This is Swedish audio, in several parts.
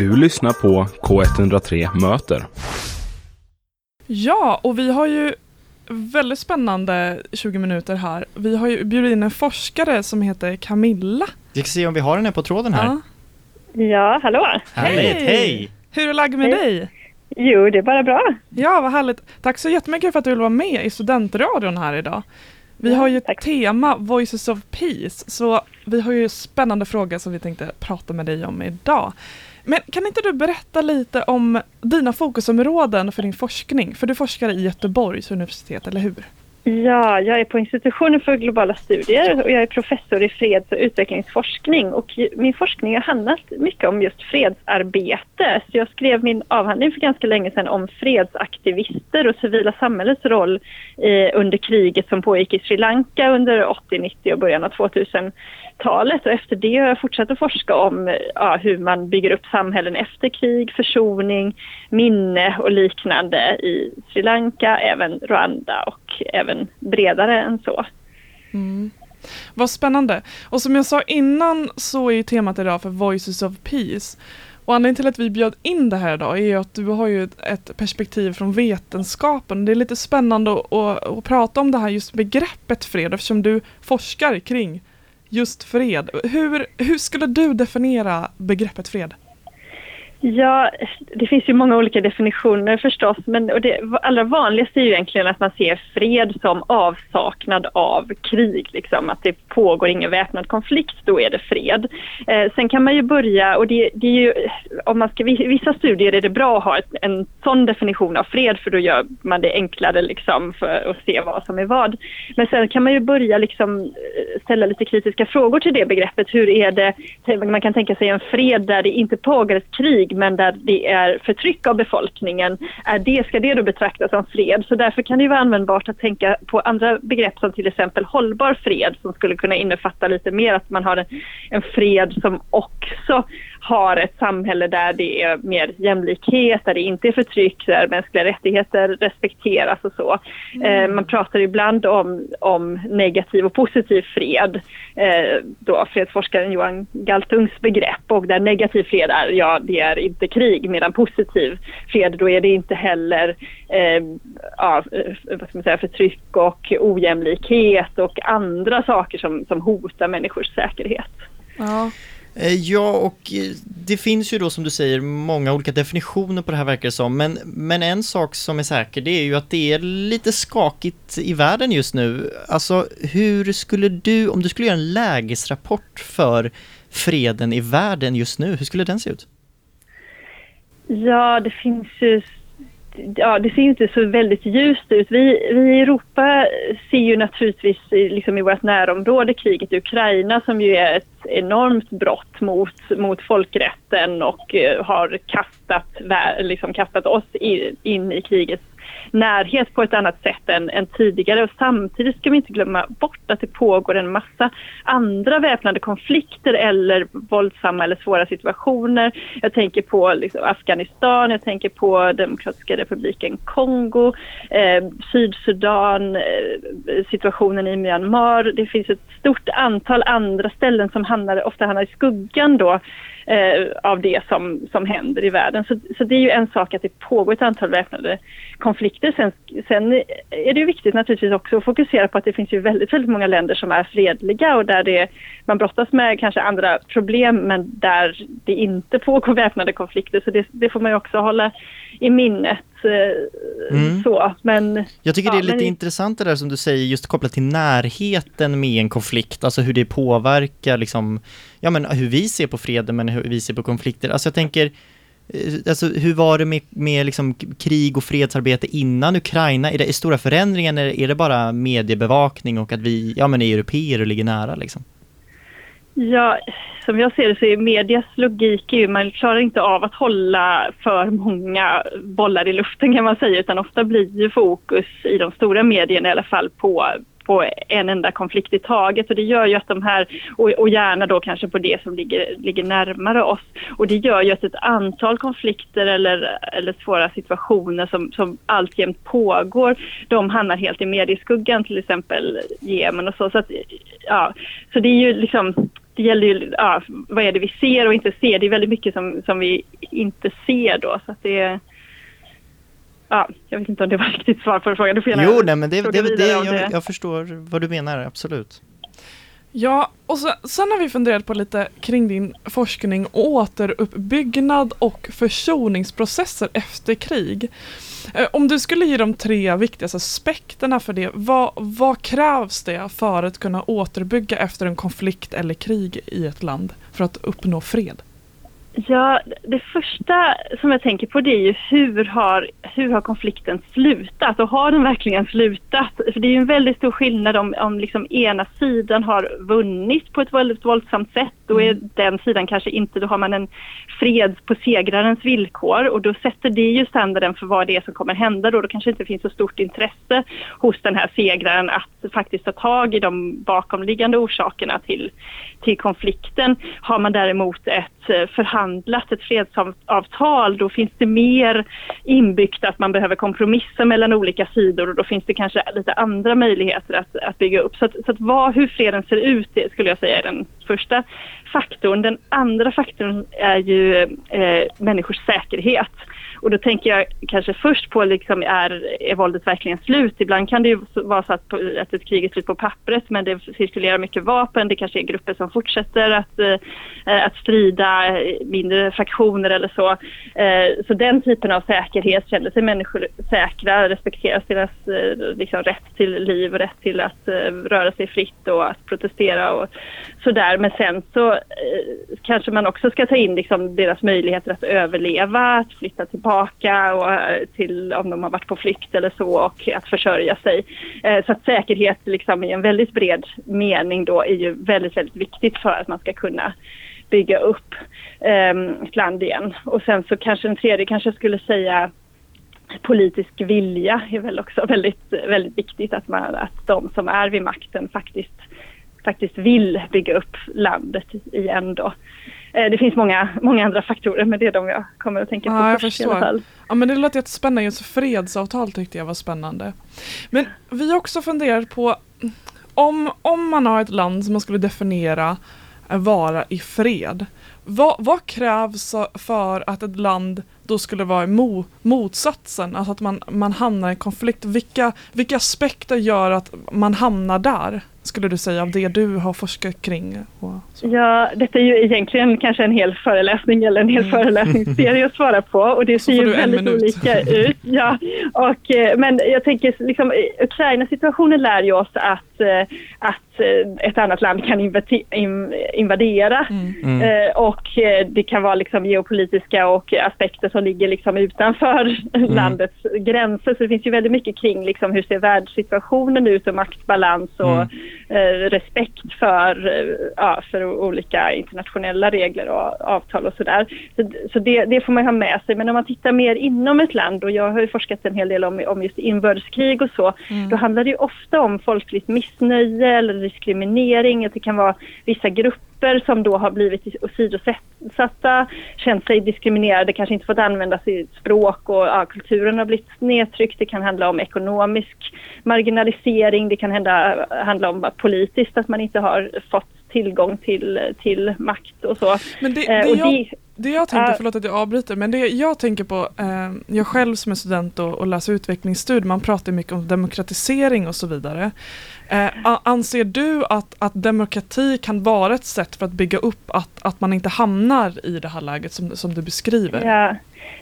Du lyssnar på K103 Möter. Ja, och vi har ju väldigt spännande 20 minuter här. Vi har ju bjudit in en forskare som heter Camilla. Vi ska se om vi har henne på tråden här. Ja. Ja, hallå. Härligt, Hej! hej! Hur är läget med Hej. dig? Jo, det är bara bra. Ja, vad härligt. Tack så jättemycket för att du vill vara med i Studentradion här idag. Vi har ju ett tack. tema, Voices of Peace, så vi har ju spännande frågor som vi tänkte prata med dig om idag. Men kan inte du berätta lite om dina fokusområden för din forskning? För du forskar i Göteborgs universitet, eller hur? Ja, jag är på institutionen för globala studier och jag är professor i freds och utvecklingsforskning. Och min forskning har handlat mycket om just fredsarbete. Så jag skrev min avhandling för ganska länge sedan om fredsaktivister och civila samhällets roll eh, under kriget som pågick i Sri Lanka under 80-, 90 och början av 2000-talet. Och efter det har jag fortsatt att forska om ja, hur man bygger upp samhällen efter krig, försoning, minne och liknande i Sri Lanka, även Rwanda och även bredare än så. Mm. Vad spännande. Och som jag sa innan så är ju temat idag för Voices of Peace. Och anledningen till att vi bjöd in det här idag är ju att du har ju ett, ett perspektiv från vetenskapen. Det är lite spännande att, att, att prata om det här just begreppet fred eftersom du forskar kring just fred. Hur, hur skulle du definiera begreppet fred? Ja, det finns ju många olika definitioner förstås, men och det allra vanligaste är ju egentligen att man ser fred som avsaknad av krig, liksom att det pågår ingen väpnad konflikt, då är det fred. Eh, sen kan man ju börja, och det, det är ju, om man ska, i vissa studier är det bra att ha ett, en sån definition av fred, för då gör man det enklare liksom för att se vad som är vad. Men sen kan man ju börja liksom ställa lite kritiska frågor till det begreppet. Hur är det, man kan tänka sig en fred där det inte pågår ett krig, men där det är förtryck av befolkningen, är det, ska det då betraktas som fred? Så därför kan det ju vara användbart att tänka på andra begrepp som till exempel hållbar fred som skulle kunna innefatta lite mer att man har en, en fred som också har ett samhälle där det är mer jämlikhet, där det inte är förtryck, där mänskliga rättigheter respekteras och så. Eh, man pratar ibland om, om negativ och positiv fred, eh, då fredsforskaren Johan Galtungs begrepp och där negativ fred är, ja det är inte krig, medan positiv fred då är det inte heller eh, ja, eh, vad ska man säga, förtryck och ojämlikhet och andra saker som, som hotar människors säkerhet. Ja. Eh, ja, och eh, det finns ju då som du säger många olika definitioner på det här verkar det som, men, men en sak som är säker det är ju att det är lite skakigt i världen just nu. Alltså, hur skulle du, om du skulle göra en lägesrapport för freden i världen just nu, hur skulle den se ut? Ja, det finns ju... Ja, det ser ju inte så väldigt ljust ut. Vi, vi i Europa ser ju naturligtvis i- liksom i vårt närområde kriget i Ukraina som ju är ett enormt brott mot, mot folkrätten och eh, har kastat, liksom kastat oss in i krigets närhet på ett annat sätt än, än tidigare. Och samtidigt ska vi inte glömma bort att det pågår en massa andra väpnade konflikter eller våldsamma eller svåra situationer. Jag tänker på liksom, Afghanistan, jag tänker på Demokratiska republiken Kongo, eh, Sydsudan, eh, situationen i Myanmar. Det finns ett stort antal andra ställen som handlar, ofta hamnar i skuggan då eh, Eh, av det som, som händer i världen. Så, så det är ju en sak att det pågår ett antal väpnade konflikter. Sen, sen är det ju viktigt naturligtvis också att fokusera på att det finns ju väldigt, väldigt många länder som är fredliga och där det, man brottas med kanske andra problem men där det inte pågår väpnade konflikter. Så det, det får man ju också hålla i minnet. Mm. Så. Men, Jag tycker Ja, det är lite men- intressant det där som du säger, just kopplat till närheten med en konflikt, alltså hur det påverkar liksom, ja men hur vi ser på freden men hur vi ser på konflikter. Alltså jag tänker, eh, alltså hur var det med, med liksom krig och fredsarbete innan Ukraina? Är det är stora förändringar eller är det bara mediebevakning och att vi, ja men är europeer och ligger nära liksom? Ja, som jag ser det så är medias logik ju, man klarar inte av att hålla för många bollar i luften kan man säga, utan ofta blir ju fokus i de stora medierna i alla fall på på en enda konflikt i taget och det gör ju att de här, och, och gärna då kanske på det som ligger, ligger närmare oss och det gör ju att ett antal konflikter eller, eller svåra situationer som, som alltjämt pågår, de hamnar helt i medieskuggan, till exempel Jemen och så. Så, att, ja, så det är ju liksom det gäller ju, ja, vad är det vi ser och inte ser? Det är väldigt mycket som, som vi inte ser då. Så att det Ja, jag vet inte om det var riktigt svar på frågan. Du får jo, nej, men det, det, det, det jag, jag förstår vad du menar, absolut. Ja, och så, sen har vi funderat på lite kring din forskning återuppbyggnad och försoningsprocesser efter krig. Eh, om du skulle ge de tre viktigaste aspekterna för det, vad, vad krävs det för att kunna återbygga efter en konflikt eller krig i ett land för att uppnå fred? Ja, det första som jag tänker på det är ju hur har, hur har konflikten slutat och har den verkligen slutat? För det är ju en väldigt stor skillnad om, om liksom ena sidan har vunnit på ett väldigt våldsamt sätt. Då är mm. den sidan kanske inte, då har man en fred på segrarens villkor och då sätter det ju standarden för vad det är som kommer hända då. Då kanske inte finns så stort intresse hos den här segraren att faktiskt ta tag i de bakomliggande orsakerna till, till konflikten. Har man däremot ett eh, förhandlat, ett fredsavtal, då finns det mer inbyggt att man behöver kompromissa mellan olika sidor och då finns det kanske lite andra möjligheter att, att bygga upp. Så, att, så att vad, hur freden ser ut, det skulle jag säga är den första faktorn. Den andra faktorn är ju eh, människors säkerhet. Och då tänker jag kanske först på liksom är, är våldet verkligen slut? Ibland kan det ju vara så att, att ett krig är slut på pappret men det cirkulerar mycket vapen. Det kanske är grupper som fortsätter att, eh, att strida, mindre fraktioner eller så. Eh, så den typen av säkerhet känner sig människor säkra, respekteras deras eh, liksom, rätt till liv och rätt till att eh, röra sig fritt och att protestera och sådär. Men sen så eh, kanske man också ska ta in liksom, deras möjligheter att överleva, att flytta tillbaka tillbaka och eh, till om de har varit på flykt eller så och att försörja sig. Eh, så att säkerhet liksom i en väldigt bred mening då är ju väldigt, väldigt viktigt för att man ska kunna bygga upp ehm, ett land igen. Och sen så kanske den tredje kanske skulle säga politisk vilja är väl också väldigt, väldigt viktigt att, man, att de som är vid makten faktiskt, faktiskt vill bygga upp landet igen då. Eh, det finns många, många andra faktorer men det är de jag kommer att tänka på ja, först i alla fall. Ja men det låter jättespännande, just fredsavtal tyckte jag var spännande. Men vi har också funderat på om, om man har ett land som man skulle definiera vara i fred. Vad, vad krävs för att ett land då skulle vara mo, motsatsen, alltså att man, man hamnar i konflikt? Vilka, vilka aspekter gör att man hamnar där? Skulle du säga av det du har forskat kring? ja, detta är ju egentligen kanske en hel föreläsning eller en hel mm. föreläsningsserie att svara på och det ser ju väldigt olika ut. Ja, och, eh, men jag tänker liksom Ukraina-situationen lär ju oss att, eh, att eh, ett annat land kan invadera mm. Mm. och det kan vara liksom geopolitiska och aspekter som ligger liksom utanför mm. landets gränser. Så det finns ju väldigt mycket kring liksom hur ser världssituationen ut och maktbalans och mm. Eh, respekt för, eh, ja, för olika internationella regler och avtal och sådär. Så, så det, det, får man ha med sig. Men om man tittar mer inom ett land och jag har ju forskat en hel del om, om just inbördeskrig och så, mm. då handlar det ofta om folkligt missnöje eller diskriminering, att det kan vara vissa grupper grupper som då har blivit åsidosatta, känt sig diskriminerade, kanske inte fått använda sitt språk och ja, kulturen har blivit nedtryckt. Det kan handla om ekonomisk marginalisering, det kan hända, handla om politiskt att man inte har fått tillgång till, till makt och så. Men det, det, och jag, det jag tänkte, förlåt att jag avbryter, men det jag tänker på, eh, jag själv som är student och, och läser utvecklingsstudier, man pratar mycket om demokratisering och så vidare. Eh, anser du att, att demokrati kan vara ett sätt för att bygga upp att, att man inte hamnar i det här läget som, som du beskriver? Ja,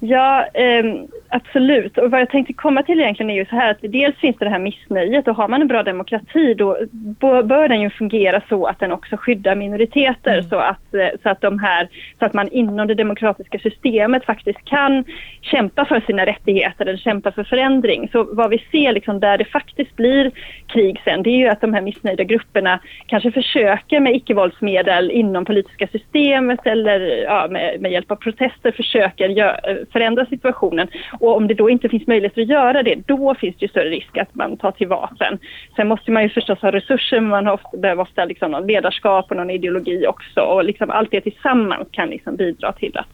Ja, eh, absolut. Och vad jag tänkte komma till egentligen är ju så här att dels finns det det här missnöjet och har man en bra demokrati då bör den ju fungera så att den också skyddar minoriteter mm. så, att, eh, så, att de här, så att man inom det demokratiska systemet faktiskt kan kämpa för sina rättigheter eller kämpa för förändring. Så vad vi ser liksom där det faktiskt blir krig sen det är ju att de här missnöjda grupperna kanske försöker med icke-våldsmedel inom politiska systemet eller ja, med, med hjälp av protester försöker gö förändra situationen. Och om det då inte finns möjlighet att göra det, då finns det ju större risk att man tar till vapen. Sen måste man ju förstås ha resurser, men man ofta, behöver ofta liksom någon ledarskap och någon ideologi också. Och liksom allt det tillsammans kan liksom bidra till att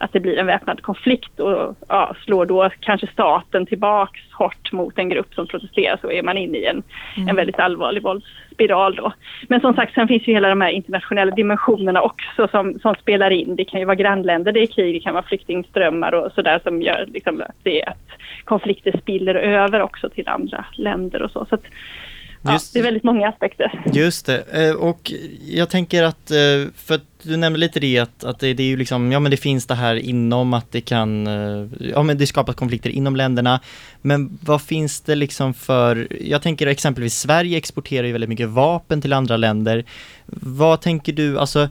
att det blir en väpnad konflikt och ja, slår då kanske staten tillbaks hårt mot en grupp som protesterar så är man inne i en, Mm. en väldigt allvarlig våldsspiral då. Men som sagt, sen finns ju hela de här internationella dimensionerna också som, som spelar in. Det kan ju vara grannländer det är krig, det kan vara flyktingströmmar och sådär som gör liksom att, det, att konflikter spiller över också till andra länder och så. så att, ja, Just- det är väldigt många aspekter. Just det, Eh, och jag tänker att, eh, för att du nämnde lite det att, att det, det är ju liksom, ja men det finns det här inom att det kan, eh, ja men det skapas konflikter inom länderna. Men vad finns det liksom för, jag tänker exempelvis Sverige exporterar ju väldigt mycket vapen till andra länder. Vad tänker du, alltså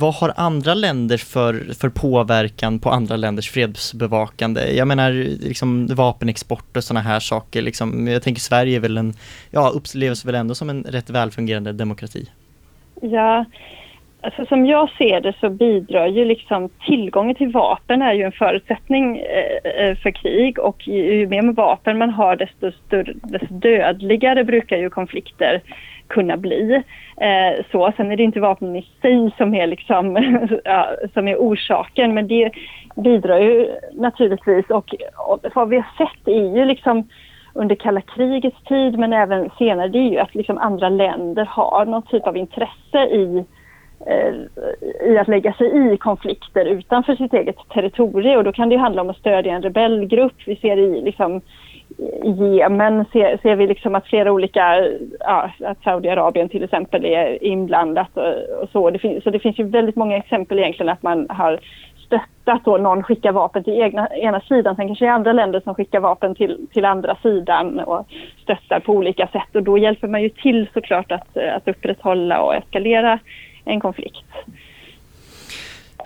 vad har andra länder för, för påverkan på andra länders fredsbevakande? Jag menar liksom vapenexport och sådana här saker liksom. Jag tänker Sverige är väl en, ja upplevs väl ändå som en rätt välfungerande demokrati. Ja, alltså som jag ser det så bidrar ju liksom tillgången till vapen är ju en förutsättning eh, eh för krig och ju, ju mer med vapen man har desto, större, desto dödligare brukar ju konflikter kunna bli. Eh, så, sen är det inte vapnen i sig som är, liksom, som är orsaken men det bidrar ju naturligtvis och, och vad vi har sett är ju liksom under kalla krigets tid men även senare det är ju att liksom andra länder har någon typ av intresse i, eh, i att lägga sig i konflikter utanför sitt eget territorium och då kan det ju handla om att stödja en rebellgrupp. Vi ser i liksom i Jemen ser, ser vi liksom att flera olika, ja, att Saudiarabien till exempel är inblandat och, och så. Det finns, så det finns ju väldigt många exempel egentligen att man har stöttat och någon skickar vapen till egna, ena sidan. Sen kanske det är andra länder som skickar vapen till, till andra sidan och stöttar på olika sätt. Och då hjälper man ju till såklart att, att upprätthålla och eskalera en konflikt.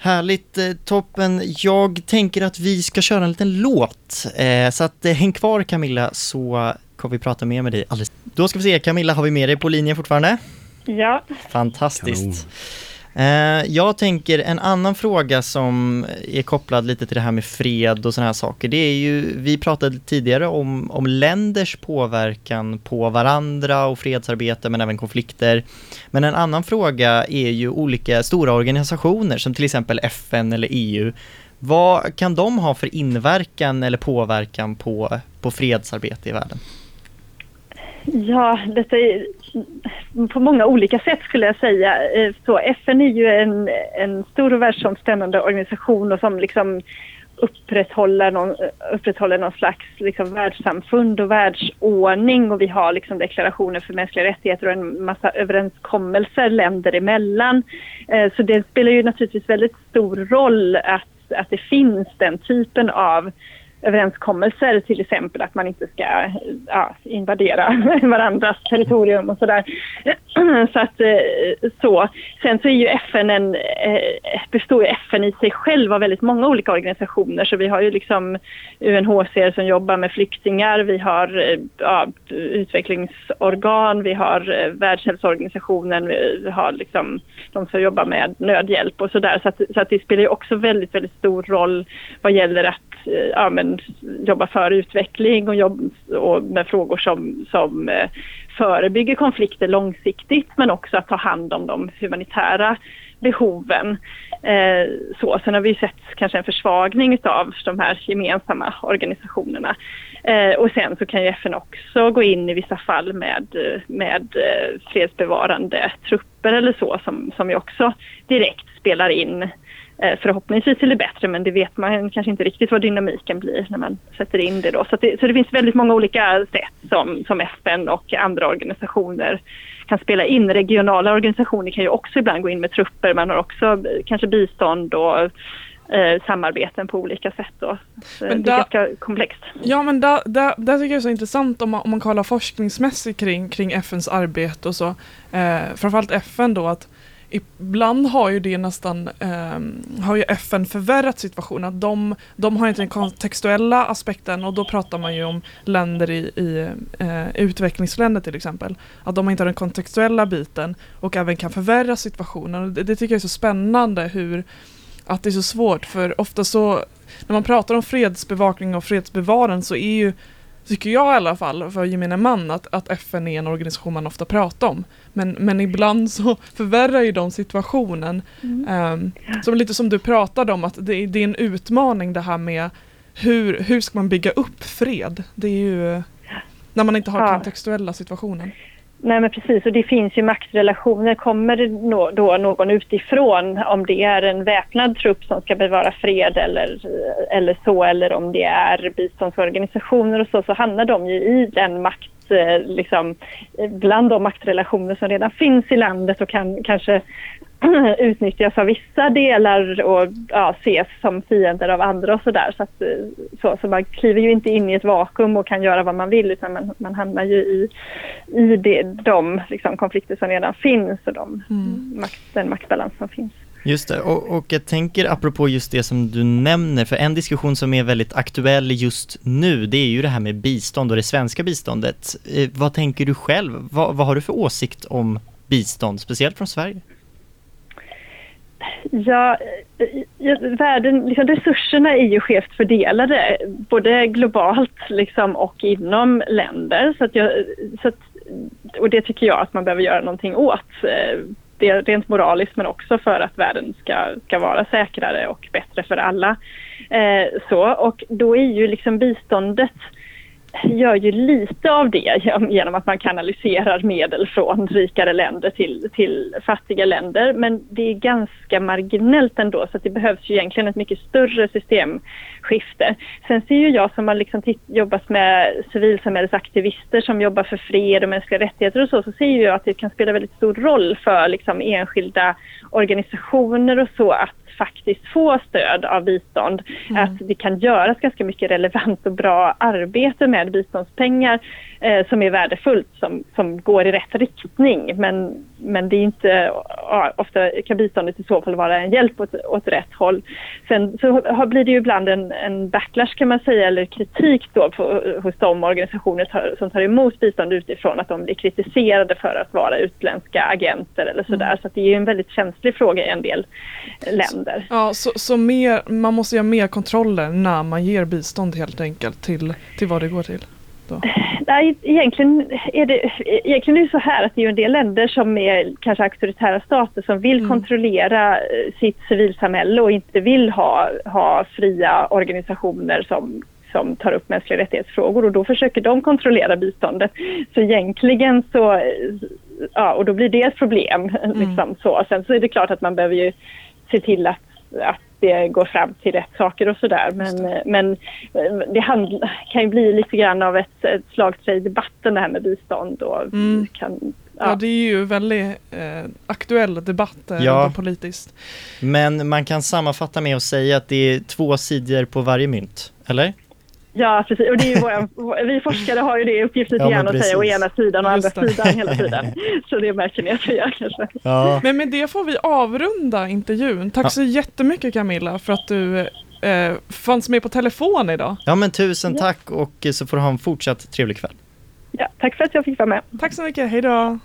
Härligt, eh, toppen. Jag tänker att vi ska köra en liten låt. Eh, så att eh, häng kvar Camilla så kommer vi prata mer med dig alldeles. Då ska vi se, Camilla, har vi med dig på linjen fortfarande? Ja, Fantastiskt. Eh, Eh, jag tänker en annan fråga som är kopplad lite till det här med fred och sådana här saker. Det är ju, vi pratade tidigare om, om länders påverkan på varandra och fredsarbete men även konflikter. Men en annan fråga är ju olika stora organisationer som till exempel FN eller EU. Vad kan de ha för inverkan eller påverkan på, på fredsarbete i världen? Ja, detta är på många olika sätt skulle jag säga. Eh, så FN är ju en, en stor och världsomspännande organisation och som liksom upprätthåller någon, upprätthåller någon slags liksom världssamfund och världsordning och vi har liksom deklarationer för mänskliga rättigheter och en massa överenskommelser länder emellan. Eh, så det spelar ju naturligtvis väldigt stor roll att, att det finns den typen av överenskommelser, till exempel att man inte ska ja, invadera varandras territorium och sådär. Så att eh, så. Sen så är ju FN en, eh, består ju FN i sig själv av väldigt många olika organisationer så vi har ju liksom UNHCR som jobbar med flyktingar, vi har eh, ja, utvecklingsorgan, vi har Världshälsoorganisationen, vi har liksom de som jobbar med nödhjälp och sådär. Så att, så att det spelar ju också väldigt, väldigt stor roll vad gäller att Eh, ja, men, jobba för utveckling och, jobb, och med frågor som, som eh, förebygger konflikter långsiktigt men också att ta hand om de humanitära behoven. Eh, så. Sen har vi sett kanske en försvagning av de här gemensamma organisationerna. Eh, och sen så kan ju FN också gå in i vissa fall med, med eh, fredsbevarande trupper eller så som, som ju också direkt spelar in eh, förhoppningsvis till det bättre men det vet man kanske inte riktigt vad dynamiken blir när man sätter in det då. Så, det, så det finns väldigt många olika sätt som, som FN och andra organisationer kan spela in. Regionala organisationer kan ju också ibland gå in med trupper. Man har också eh, kanske bistånd och eh, samarbeten på olika sätt. Då. Det är där- ganska komplext. Ja men där, där, där tycker jag det är så intressant om man, om man kollar forskningsmässigt kring, kring FNs arbete och så. Eh, framförallt FN då att ibland har ju det nästan, ehm, har ju FN förvärrat situationen. Att de, de har inte den kontextuella aspekten och då pratar man ju om länder i, i eh, utvecklingsländer till exempel. Att de inte har den kontextuella biten och även kan förvärra situationen. Det, det tycker jag är så spännande hur att det är så svårt för ofta så när man pratar om fredsbevakning och fredsbevarande så är ju tycker jag i alla fall, för gemene man, att, att FN är en organisation man ofta pratar om. Men, men ibland så förvärrar ju de situationen. Um, som lite som du pratade om, att det, det är en utmaning det här med hur, hur ska man bygga upp fred? Det är ju när man inte har Ja. kontextuella situationen. Nej men precis och det finns ju maktrelationer. Kommer det då någon utifrån om det är en väpnad trupp som ska bevara fred eller, eller så eller om det är biståndsorganisationer och så så hamnar de ju i den makt eh, liksom, eh, bland de maktrelationer som redan finns i landet och kan kanske utnyttjas av vissa delar och ja, ses som fiender av andra och sådär. Så, att, eh, så, så man kliver ju inte in i ett vakuum och kan göra vad man vill utan man, man hamnar ju i, i det, de liksom, konflikter som redan finns och de, makt, den maktbalans som finns. Just det, och, och jag tänker apropå just det som du nämner, för en diskussion som är väldigt aktuell just nu, det är ju det här med bistånd och det svenska biståndet. Eh, vad tänker du själv? Vad, vad har du för åsikt om bistånd, speciellt från Sverige? Ja, eh, eh, världen, liksom resurserna är ju skevt fördelade både globalt liksom och inom länder. Så att jag, så att, och det tycker jag att man behöver göra någonting åt. Eh, det är rent moraliskt men också för att världen ska, ska vara säkrare och bättre för alla. Eh, så, och då är ju liksom biståndet gör ju lite av det genom- att man kanaliserar medel från rikare länder till, till fattiga länder. Men det är ganska marginellt ändå så att det behövs ju egentligen ett mycket större system systemskifte. Sen ser ju jag som har liksom jobbat med civilsamhällesaktivister som jobbar för fred och mänskliga rättigheter och så, så ser jag att det kan spela väldigt stor roll för liksom enskilda organisationer och så att faktiskt få stöd av bistånd. Att det kan göras ganska mycket relevant och bra arbete med biståndspengar eh, som är värdefullt, som, som går i rätt riktning. Men, men det är inte, ofta kan biståndet i så fall vara en hjälp åt, åt rätt håll. Sen så har- blir det ju ibland en, en backlash kan man säga, eller kritik då på, hos de organisationer tar, som tar emot bistånd utifrån, att de blir kritiserade för att vara utländska agenter eller sådär. Så att det är ju en väldigt känslig fråga i en del länder. Ja, så, så mer, man måste göra mer kontroller när man ger bistånd helt enkelt till, till vad det går till. Då. Nej, egentligen är det, egentligen är det så här att det är en del länder som är kanske auktoritära stater som vill Mm. kontrollera eh, sitt civilsamhälle och inte vill ha, ha fria organisationer som som tar upp mänskliga rättighetsfrågor och då försöker de kontrollera biståndet. Så egentligen så, ja och då blir det ett problem. Liksom så. Sen så är det klart att man behöver ju se till att, att det går fram till rätt saker och sådär. Men, men eh, det kan ju bli lite grann av ett, ett slagträ i debatten det här med bistånd. Och Mm. kan, Ja, ja. det är ju väldigt eh, aktuell debatt eh, Ja. politiskt. Men man kan sammanfatta med att säga att det är två sidor på varje mynt, eller? Ja, precis. Och det är ju våra, vi forskare har ju det i uppgift lite Ja, grann att säga å ena sidan och andra sidan hela tiden. Så det märker ni att vi gör kanske. Ja. Men med det får vi avrunda intervjun. Tack Ja. så jättemycket Camilla för att du eh, fanns med på telefon idag. Ja men tusen tack och så får du ha en fortsatt trevlig kväll. Ja, tack för att jag fick vara med. Tack så mycket, hej då!